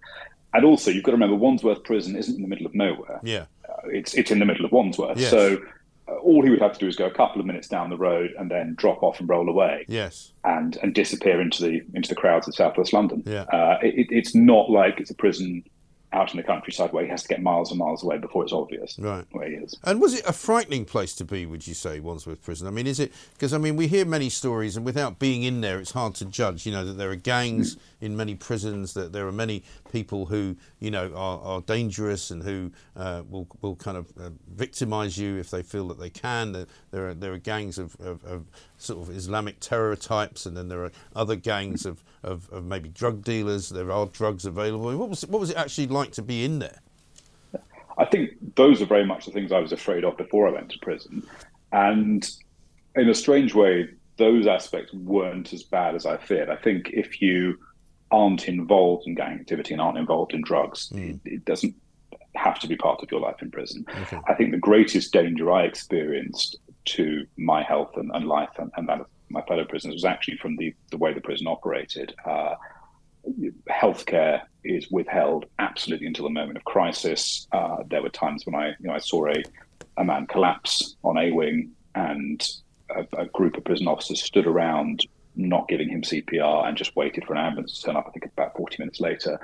And also, you've got to remember, Wandsworth Prison isn't in the middle of nowhere. Yeah. Uh, it's it's in the middle of Wandsworth. Yes. So uh, all he would have to do is go a couple of minutes down the road and then drop off and roll away Yes. and and disappear into the into the crowds of Southwest London. Yeah. Uh, it, it- it's not like it's a prison out in the countryside where he has to get miles and miles away before it's obvious Right. where he is. And was it a frightening place to be, would you say, Wandsworth Prison? I mean, is it? Because, I mean, we hear many stories, and without being in there, it's hard to judge, you know, that there are gangs in many prisons, that there are many people who, you know, are, are dangerous and who uh, will, will kind of uh, victimise you if they feel that they can. There, there, are, there are gangs of, of, of sort of Islamic terror types, and then there are other gangs of, of, of maybe drug dealers. There are drugs available. What was, what was it actually like to be in there? I think those are very much the things I was afraid of before I went to prison. And in a strange way, those aspects weren't as bad as I feared. I think if you aren't involved in gang activity and aren't involved in drugs, it, it doesn't have to be part of your life in prison. I think the greatest danger I experienced to my health and, and life and, and that of my fellow prisoners was actually from the, the way the prison operated. Uh, healthcare is withheld absolutely until the moment of crisis. Uh, there were times when I, you know, I saw a, a man collapse on a wing, and a, a group of prison officers stood around, not giving him CPR, and just waited for an ambulance to turn up. I think about forty minutes later.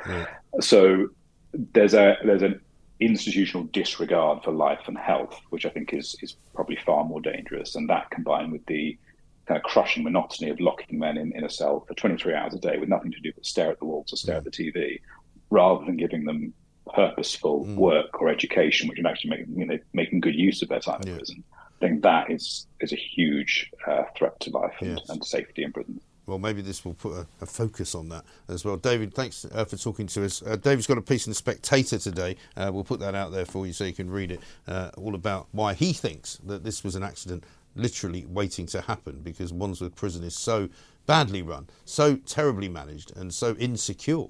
So there's a there's an institutional disregard for life and health, which I think is is probably far more dangerous, and that combined with the kind of crushing monotony of locking men in, in a cell for 23 hours a day with nothing to do but stare at the walls or stare at the TV, rather than giving them purposeful work or education, which would actually make you know making good use of their time in prison. I think that is is a huge uh, threat to life and, and safety in prison. Well, maybe this will put a, a focus on that as well. David, thanks uh, for talking to us. Uh, David's got a piece in the Spectator today. Uh, we'll put that out there for you so you can read it, uh, all about why he thinks that this was an accident literally waiting to happen because Wandsworth Prison is so badly run, so terribly managed, and so insecure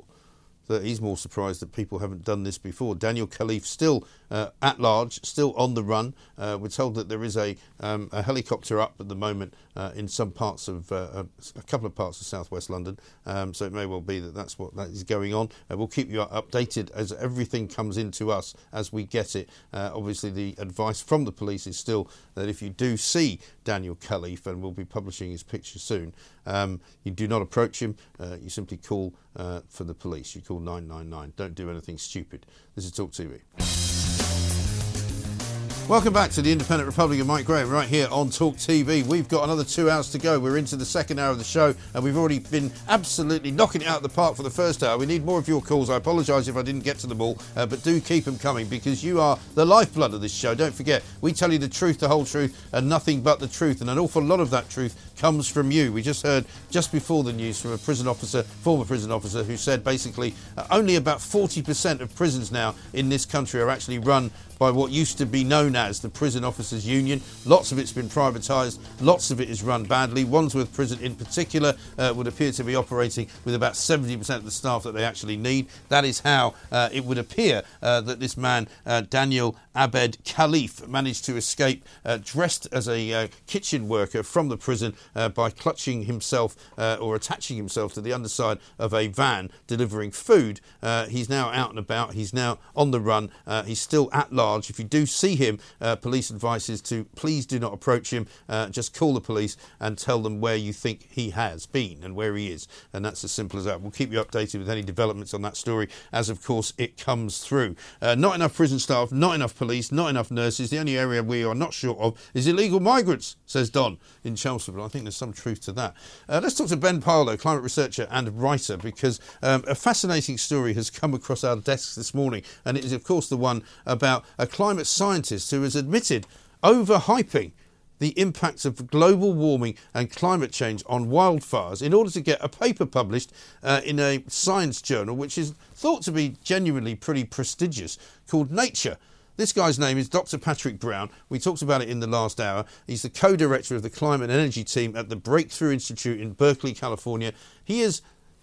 that he's more surprised that people haven't done this before. Daniel Khalife still uh, at large, still on the run. Uh, we're told that there is a, um, a helicopter up at the moment uh, in some parts of uh, a couple of parts of southwest London. Um, so it may well be that that's what that is going on. Uh, we'll keep you updated as everything comes into us as we get it. Uh, obviously, the advice from the police is still that if you do see Daniel Khalife, and we'll be publishing his picture soon, um, you do not approach him. Uh, you simply call uh, for the police. You call 999. Don't do anything stupid. This is Talk TV. Welcome back to the Independent Republic of Mike Graham right here on Talk TV. We've got another two hours to go. We're into the second hour of the show and we've already been absolutely knocking it out of the park for the first hour. We need more of your calls. I apologise if I didn't get to them all, uh, but do keep them coming because you are the lifeblood of this show. Don't forget, we tell you the truth, the whole truth, and nothing but the truth. And an awful lot of that truth comes from you. We just heard just before the news from a prison officer, former prison officer, who said basically uh, only about 40% of prisons now in this country are actually run by what used to be known as the Prison Officers Union. Lots of it's been privatised, lots of it is run badly. Wandsworth Prison, in particular, uh, would appear to be operating with about 70% of the staff that they actually need. That is how uh, it would appear uh, that this man, uh, Daniel Abed Khalife, managed to escape uh, dressed as a uh, kitchen worker from the prison by clutching himself or attaching himself to the underside of a van delivering food. he's now out and about. He's now on the run. he's still at large. If you do see him, police advice is to please do not approach him. just call the police and tell them where you think he has been and where he is. And that's as simple as that. We'll keep you updated with any developments on that story as, of course, it comes through. Uh, not enough prison staff, not enough police, not enough nurses. The only area we are not sure of is illegal migrants, says Don in Chelmsford. I think there's some truth to that. Uh, let's talk to Ben Parlow, climate researcher and writer, because um, a fascinating story has come across our desks this morning. And it is, of course, the one about a climate scientist who has admitted overhyping the impacts of global warming and climate change on wildfires in order to get a paper published uh, in a science journal, which is thought to be genuinely pretty prestigious, called Nature. This guy's name is Dr. Patrick Brown. We talked about it in the last hour. He's the co director of the Climate and Energy team at the Breakthrough Institute in Berkeley, California. He has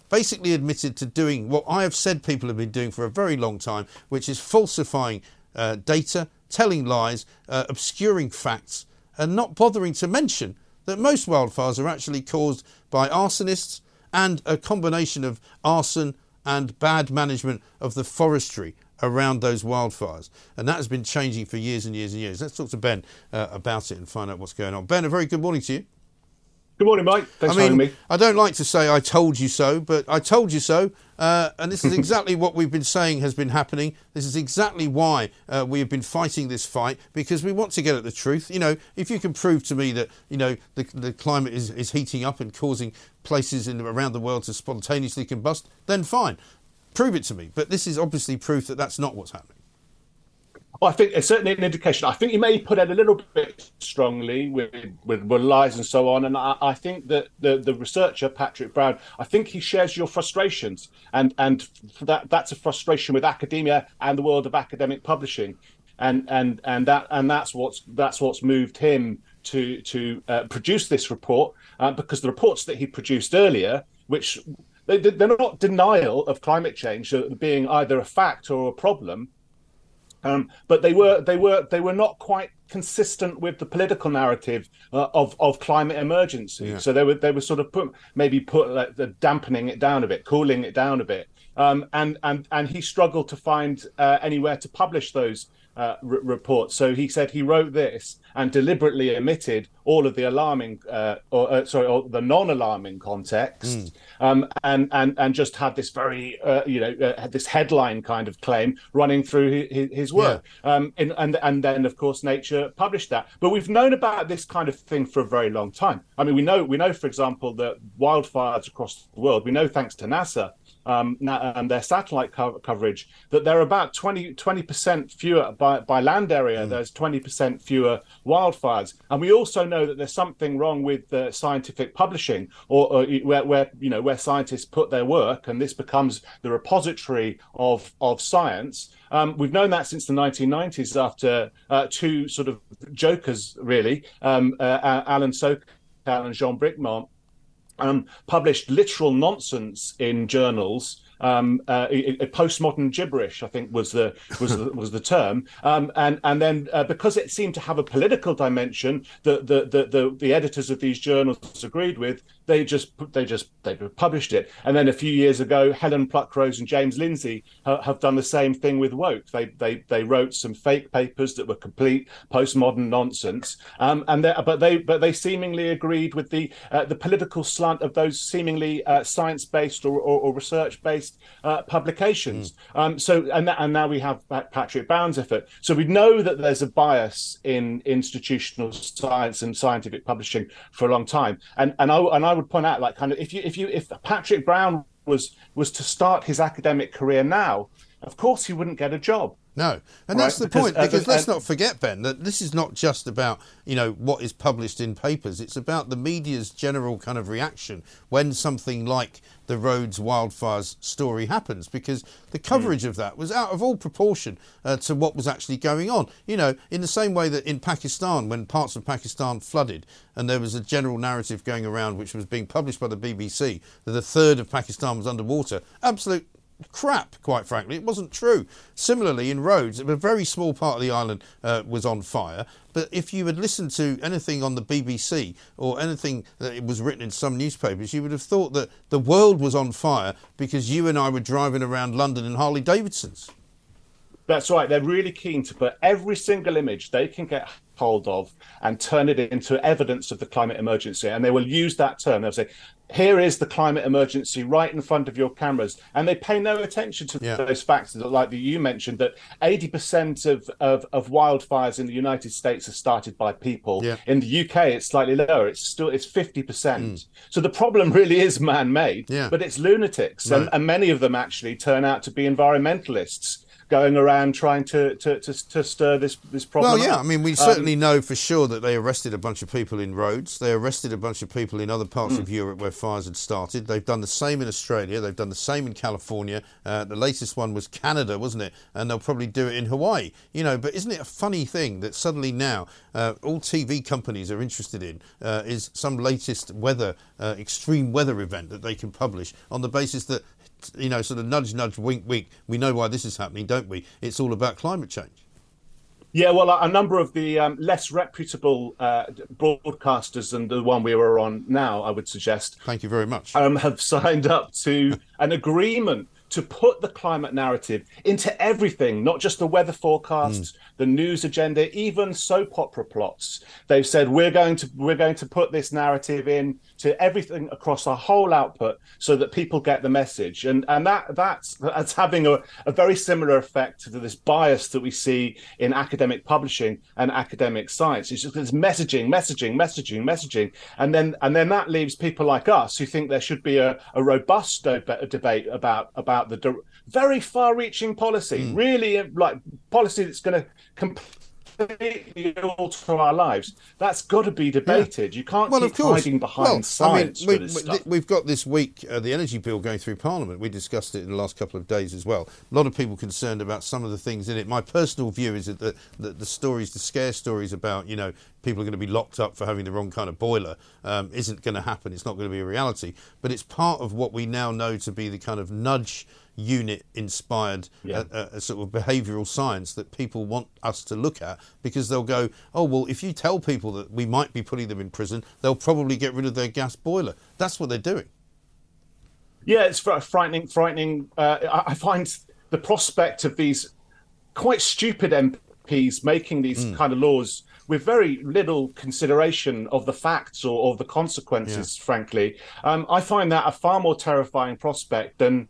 basically admitted to doing what I have said people have been doing for a very long time, which is falsifying uh, data, telling lies, uh, obscuring facts and not bothering to mention that most wildfires are actually caused by arsonists and a combination of arson and bad management of the forestry around those wildfires. And that has been changing for years and years and years. Let's talk to Ben uh, about it and find out what's going on. Ben, a very good morning to you. Good morning, Mike. Thanks I mean, for having me. I don't like to say I told you so, but I told you so. Uh, and this is <laughs> exactly what we've been saying has been happening. This is exactly why uh, we have been fighting this fight because we want to get at the truth. You know, if you can prove to me that, you know, the, the climate is, is heating up and causing places in, around the world to spontaneously combust, then fine. Prove it to me. But this is obviously proof that that's not what's happening. I think it's certainly an indication. I think he may put it a little bit strongly with, with, with lies and so on. And I, I, think that the, the researcher Patrick Brown, I think he shares your frustrations, and and that that's a frustration with academia and the world of academic publishing, and and and that and that's what's that's what's moved him to to uh, produce this report uh, because the reports that he produced earlier, which they, they're not denial of climate change being either a fact or a problem um, but they were they were they were not quite consistent with the political narrative uh, of of climate emergency. Yeah. So they were they were sort of put maybe put like, the dampening it down a bit, cooling it down a bit. Um, and and and he struggled to find uh, anywhere to publish those uh, r- reports. So he said he wrote this and deliberately omitted all of the alarming, uh, or uh, sorry, or the non-alarming context, mm. um, and and and just had this very, uh, you know, uh, this headline kind of claim running through his, his work. Yeah. Um, in, and and then of course Nature published that. But we've known about this kind of thing for a very long time. I mean, we know we know, for example, that wildfires across the world. We know thanks to NASA um, and their satellite co- coverage that there are about 20 percent fewer by, by land area. Mm. There's twenty percent fewer wildfires, and we also know that there's something wrong with the scientific publishing, or, or where, where, you know where scientists put their work, and this becomes the repository of of science. Um, we've known that since the 1990s, after uh, two sort of jokers, really, um, uh, Alan Sokal and Jean Bricmont, um, published literal nonsense in journals. Um, uh, postmodern gibberish, I think, was the was the, was the term, um, and and then uh, because it seemed to have a political dimension, the the, the the the editors of these journals agreed with they just they just they published it. And then a few years ago helen pluckrose and james lindsay ha- have done the same thing with woke. They they they wrote some fake papers that were complete postmodern nonsense. Um, and but they but they seemingly agreed with the uh, the political slant of those seemingly uh, science based or, or, or research based uh, publications. Mm. um, so and and now we have patrick brown's effort. So we know that there's a bias in institutional science and scientific publishing for a long time. And and I and I would point out, like, kind of, if you if you if Patrick Brown was was to start his academic career now, of course he wouldn't get a job No, and Right, that's the because- point. uh, Because let's and- not forget, Ben, that this is not just about you know what is published in papers. It's about the media's general kind of reaction when something like the Rhodes wildfires story happens, because the coverage of that was out of all proportion uh, to what was actually going on. You know, in the same way that in Pakistan, when parts of Pakistan flooded, and there was a general narrative going around, which was being published by the BBC, that a third of Pakistan was underwater. Absolute crap, quite frankly. It wasn't true. Similarly, in Rhodes, a very small part of the island uh, was on fire. But if you had listened to anything on the BBC or anything that was written in some newspapers, you would have thought that the world was on fire because you and I were driving around London in Harley Davidsons. That's right. They're really keen to put every single image they can get hold of and turn it into evidence of the climate emergency. And they will use that term. They'll say, here is the climate emergency right in front of your cameras. And they pay no attention to Yeah. those facts, that- like that you mentioned, that 80% of, of, of wildfires in the United States are started by people. Yeah. In the UK, it's slightly lower. It's still it's 50%. Mm. So the problem <laughs> really is man-made. Yeah. but it's lunatics. And, and many of them actually turn out to be environmentalists going around trying to to, to, to stir this this problem. Well, yeah, up. I mean, we Um, certainly know for sure that they arrested a bunch of people in Rhodes. They arrested a bunch of people in other parts Hmm. of Europe where fires had started. They've done the same in Australia. They've done the same in California. Uh, the latest one was Canada, wasn't it? And they'll probably do it in Hawaii. You know, but isn't it a funny thing that suddenly now uh, all TV companies are interested in uh, is some latest weather, uh, extreme weather event that they can publish on the basis that you know, sort of nudge, nudge, wink, wink. We know why this is happening, don't we? It's all about climate change. Yeah, well, a number of the um, less reputable uh, broadcasters than the one we were on now, I would suggest, Thank you very much. um, have signed up to <laughs> an agreement to put the climate narrative into everything, not just the weather forecasts, the news agenda, even soap opera plots. They've said we're going to we're going to put this narrative in to everything across our whole output so that people get the message. And and that that's that's having a, a very similar effect to this bias that we see in academic publishing and academic science. It's just this messaging, messaging, messaging, messaging, and then and then that leaves people like us who think there should be a, a robust deb- debate about about the very far-reaching policy, really uh, like policy that's going to completely alter our lives. That's got to be debated. You can't well, keep of course. hiding behind well, science I mean, we, this we- got this week uh, the energy bill going through Parliament. We discussed it in the last couple of days as well. A lot of people concerned about some of the things in it. My personal view is that the, the, the stories, the scare stories about you know people are going to be locked up for having the wrong kind of boiler, um, isn't going to happen. It's not going to be a reality. But it's part of what we now know to be the kind of nudge unit inspired Yeah. uh, uh, sort of behavioural science that people want us to look at because they'll go, oh, well, if you tell people that we might be putting them in prison, they'll probably get rid of their gas boiler. That's what they're doing. Yeah, it's frightening. Frightening. Uh, I, find the prospect of these quite stupid MPs making these Hmm. kind of laws with very little consideration of the facts or, or the consequences. Frankly, um, I find that a far more terrifying prospect than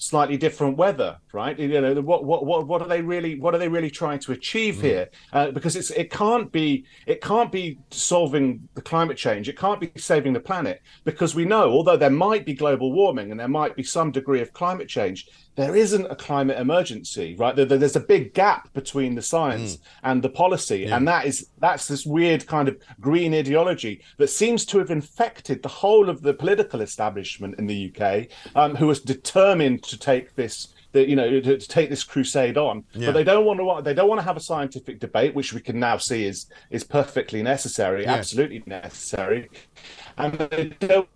slightly different weather. Right? You know, what what what what are they really what are they really trying to achieve Hmm. here? Uh, because it's it can't be it can't be solving the climate change. It can't be saving the planet because we know although there might be global warming and there might be some degree of climate change, there isn't a climate emergency. Right? There, there's a big gap between the science and the policy, and that is that's this weird kind of green ideology that seems to have infected the whole of the political establishment in the UK, um, who was determined to take this that you know to, to take this crusade on. Yeah. but they don't want to they don't want to have a scientific debate which we can now see is is perfectly necessary Yeah. absolutely necessary. And they don't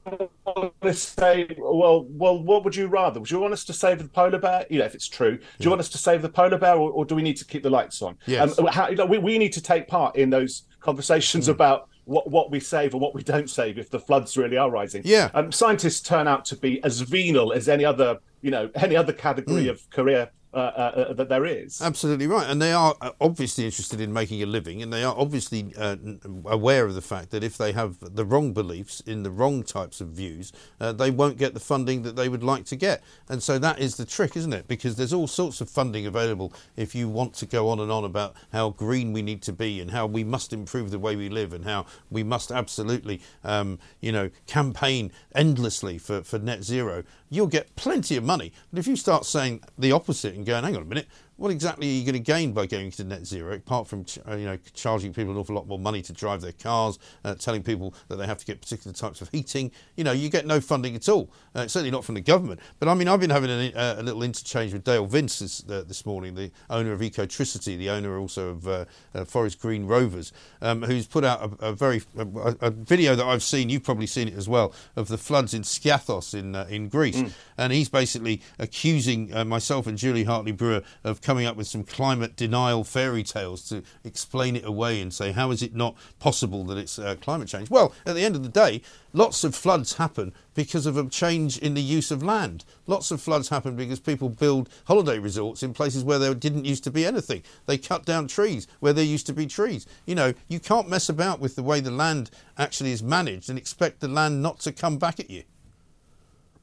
want to say well well what would you rather? Would you want us to save the polar bear? You know if it's true. Do you want us to save the polar bear or, or do we need to keep the lights on? Yes. um, how, you know, we, we need to take part in those conversations about what, what we save and what we don't save if the floods really are rising Yeah. um, scientists turn out to be as venal as any other you know any other category of career uh, uh, uh, that there is. Absolutely right. And they are uh, obviously interested in making a living, and they are obviously uh, aware of the fact that if they have the wrong beliefs in the wrong types of views, uh, they won't get the funding that they would like to get. And so that is the trick, isn't it? Because there's all sorts of funding available if you want to go on and on about how green we need to be and how we must improve the way we live and how we must absolutely, um, you know, campaign endlessly for, for net zero. You'll get plenty of money. But if you start saying the opposite and going, hang on a minute, what exactly are you going to gain by going to net zero, apart from uh, you know charging people an awful lot more money to drive their cars, uh, telling people that they have to get particular types of heating? You know, you get no funding at all. Uh, certainly not from the government. But I mean, I've been having a, uh, a little interchange with Dale Vince this, uh, this, morning, the owner of Ecotricity, the owner also of uh, Forest Green Rovers, um, who's put out a, a very a, a, video that I've seen. You've probably seen it as well of the floods in Skiathos in in Greece, mm. and he's basically accusing myself and Julia Hartley Brewer of coming up with some climate denial fairy tales to explain it away and say, how is it not possible that it's uh, climate change? Well, at the end of the day, lots of floods happen because of a change in the use of land. Lots of floods happen because people build holiday resorts in places where there didn't used to be anything. They cut down trees where there used to be trees. You know, you can't mess about with the way the land actually is managed and expect the land not to come back at you.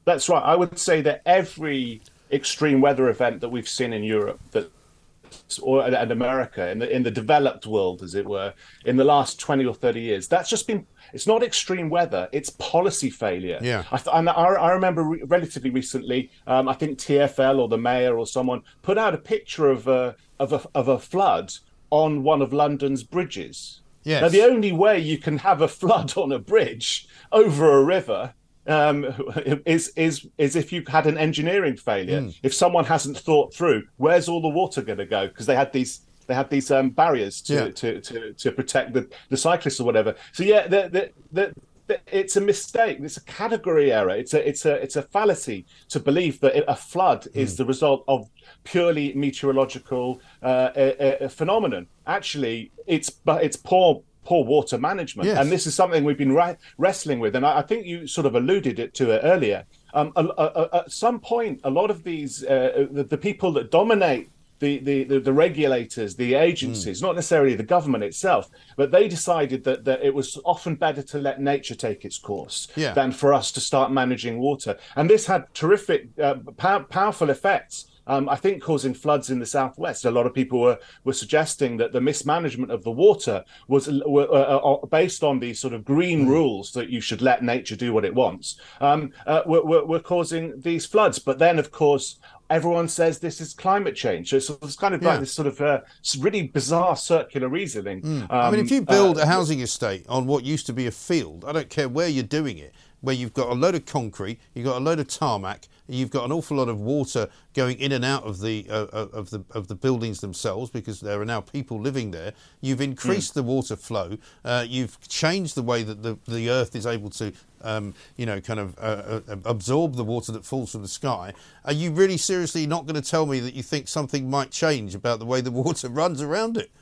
That's right. I would say that every extreme weather event that we've seen in Europe that or and America in the in the developed world, as it were, in the last twenty or thirty years. That's just been. It's not extreme weather; it's policy failure. Yeah, I, and I, I remember re- relatively recently. Um, I think TFL or the mayor or someone put out a picture of a of a of a flood on one of London's bridges. Yes. Now, the only way you can have a flood on a bridge over a river um, is is is if you've had an engineering failure. Mm. If someone hasn't thought through, where's all the water going to go? Because they had these they had these um, barriers to, yeah. to, to to protect the, the cyclists or whatever. So yeah, the, the, the, it's a mistake. It's a category error. It's a it's a it's a fallacy to believe that a flood mm. is the result of purely meteorological uh, a, a phenomenon. Actually, it's but it's poor poor water management. Yes. And this is something we've been ra- wrestling with. And I, I, think you sort of alluded it to it earlier. Um, a, a, at some point, a lot of these, uh, the, the, people that dominate the, the, the, the regulators, the agencies, mm. not necessarily the government itself, but they decided that, that it was often better to let nature take its course yeah. than for us to start managing water. And this had terrific, uh, pow- powerful effects um, I think causing floods in the southwest. A lot of people were were suggesting that the mismanagement of the water was were, uh, uh, based on these sort of green mm. rules that you should let nature do what it wants. Um, uh, were, were, were causing these floods, but then of course everyone says this is climate change. So it's, kind of yeah. like this sort of uh, really bizarre circular reasoning. Mm. Um, I mean, if you build uh, a housing estate on what used to be a field, I don't care where you're doing it, where you've got a load of concrete, you've got a load of tarmac, you've got an awful lot of water going in and out of the uh, uh, of the of the buildings themselves because there are now people living there. You've increased mm. the water flow. Uh, you've changed the way that the the earth is able to. Um, you know, kind of uh, uh absorb the water that falls from the sky. Are you really seriously not going to tell me that you think something might change about the way the <laughs> water runs around it?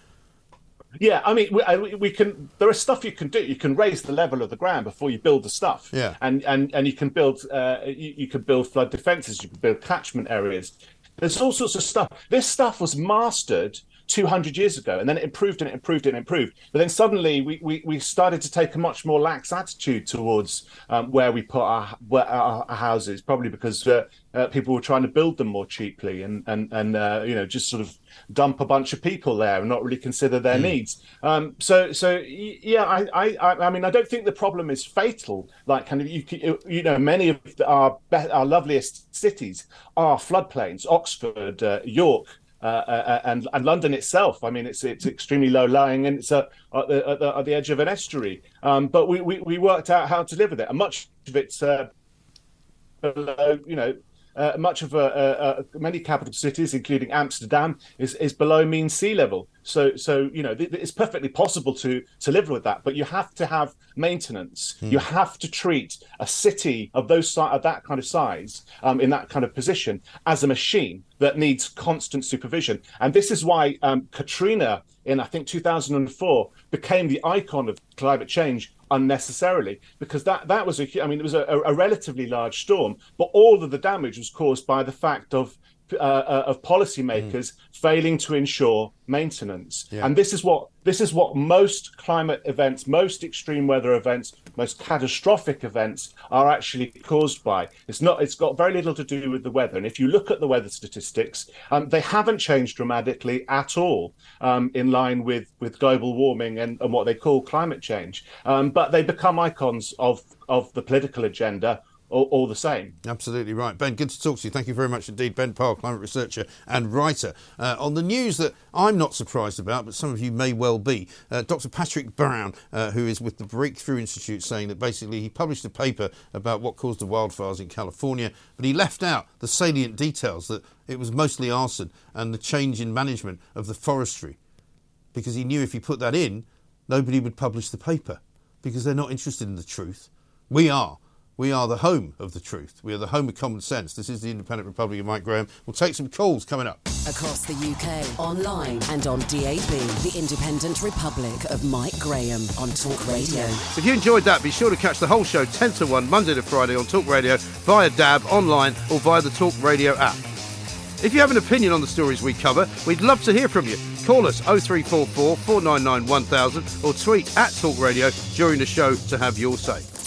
Yeah, I mean, we, we, can. There is stuff you can do. You can raise the level of the ground before you build the stuff. Yeah, and and and you can build. Uh, you, you can build flood defences. You can build catchment areas. There's all sorts of stuff. This stuff was mastered 200 years ago and then it improved and it improved and it improved but then suddenly we, we, we started to take a much more lax attitude towards um, where we put our, where our, our houses probably because uh, uh, people were trying to build them more cheaply and and and uh, you know just sort of dump a bunch of people there and not really consider their mm. needs. Um, so so yeah, I, I I mean I don't think the problem is fatal. Like kind of you you know many of our our loveliest cities are floodplains. Oxford, uh, York. Uh, uh, and and London itself, I mean, it's it's extremely low lying and it's at, the, at, the, at the edge of an estuary. Um, but we, we, we worked out how to live with it, and much of it's uh, below, you know, uh, much of uh, uh, many capital cities, including Amsterdam, is, is below mean sea level. So, so you know, th- it's perfectly possible to to live with that, but you have to have maintenance. Hmm. You have to treat a city of those of that kind of size, um, in that kind of position, as a machine that needs constant supervision. And this is why um, Katrina in I think 2004 became the icon of climate change unnecessarily because that that was a I mean it was a, a relatively large storm, but all of the damage was caused by the fact of uh, uh, of policymakers mm. failing to ensure maintenance. Yeah. And this is what this is what most climate events, most extreme weather events, most catastrophic events are actually caused by. It's not. It's got very little to do with the weather. And if you look at the weather statistics, um, they haven't changed dramatically at all um, in line with with global warming and, and what they call climate change. Um, but they become icons of of the political agenda all, all, the same. Absolutely right. Ben, good to talk to you. Thank you very much indeed. Ben Parr, climate researcher and writer. Uh, on the news that I'm not surprised about, but some of you may well be, uh, Dr. Patrick Brown, uh, who is with the Breakthrough Institute, saying that basically he published a paper about what caused the wildfires in California, but he left out the salient details that it was mostly arson and the change in management of the forestry, because he knew if he put that in, nobody would publish the paper because they're not interested in the truth. We are. We are the home of the truth. We are the home of common sense. This is the Independent Republic of Mike Graham. We'll take some calls coming up. Across the UK, online and on DAB, the Independent Republic of Mike Graham on Talk Radio. If you enjoyed that, be sure to catch the whole show 10 to 1 Monday to Friday on Talk Radio via DAB, online, or via the Talk Radio app. If you have an opinion on the stories we cover, we'd love to hear from you. Call us 0344 499 1000 or tweet at Talk Radio during the show to have your say.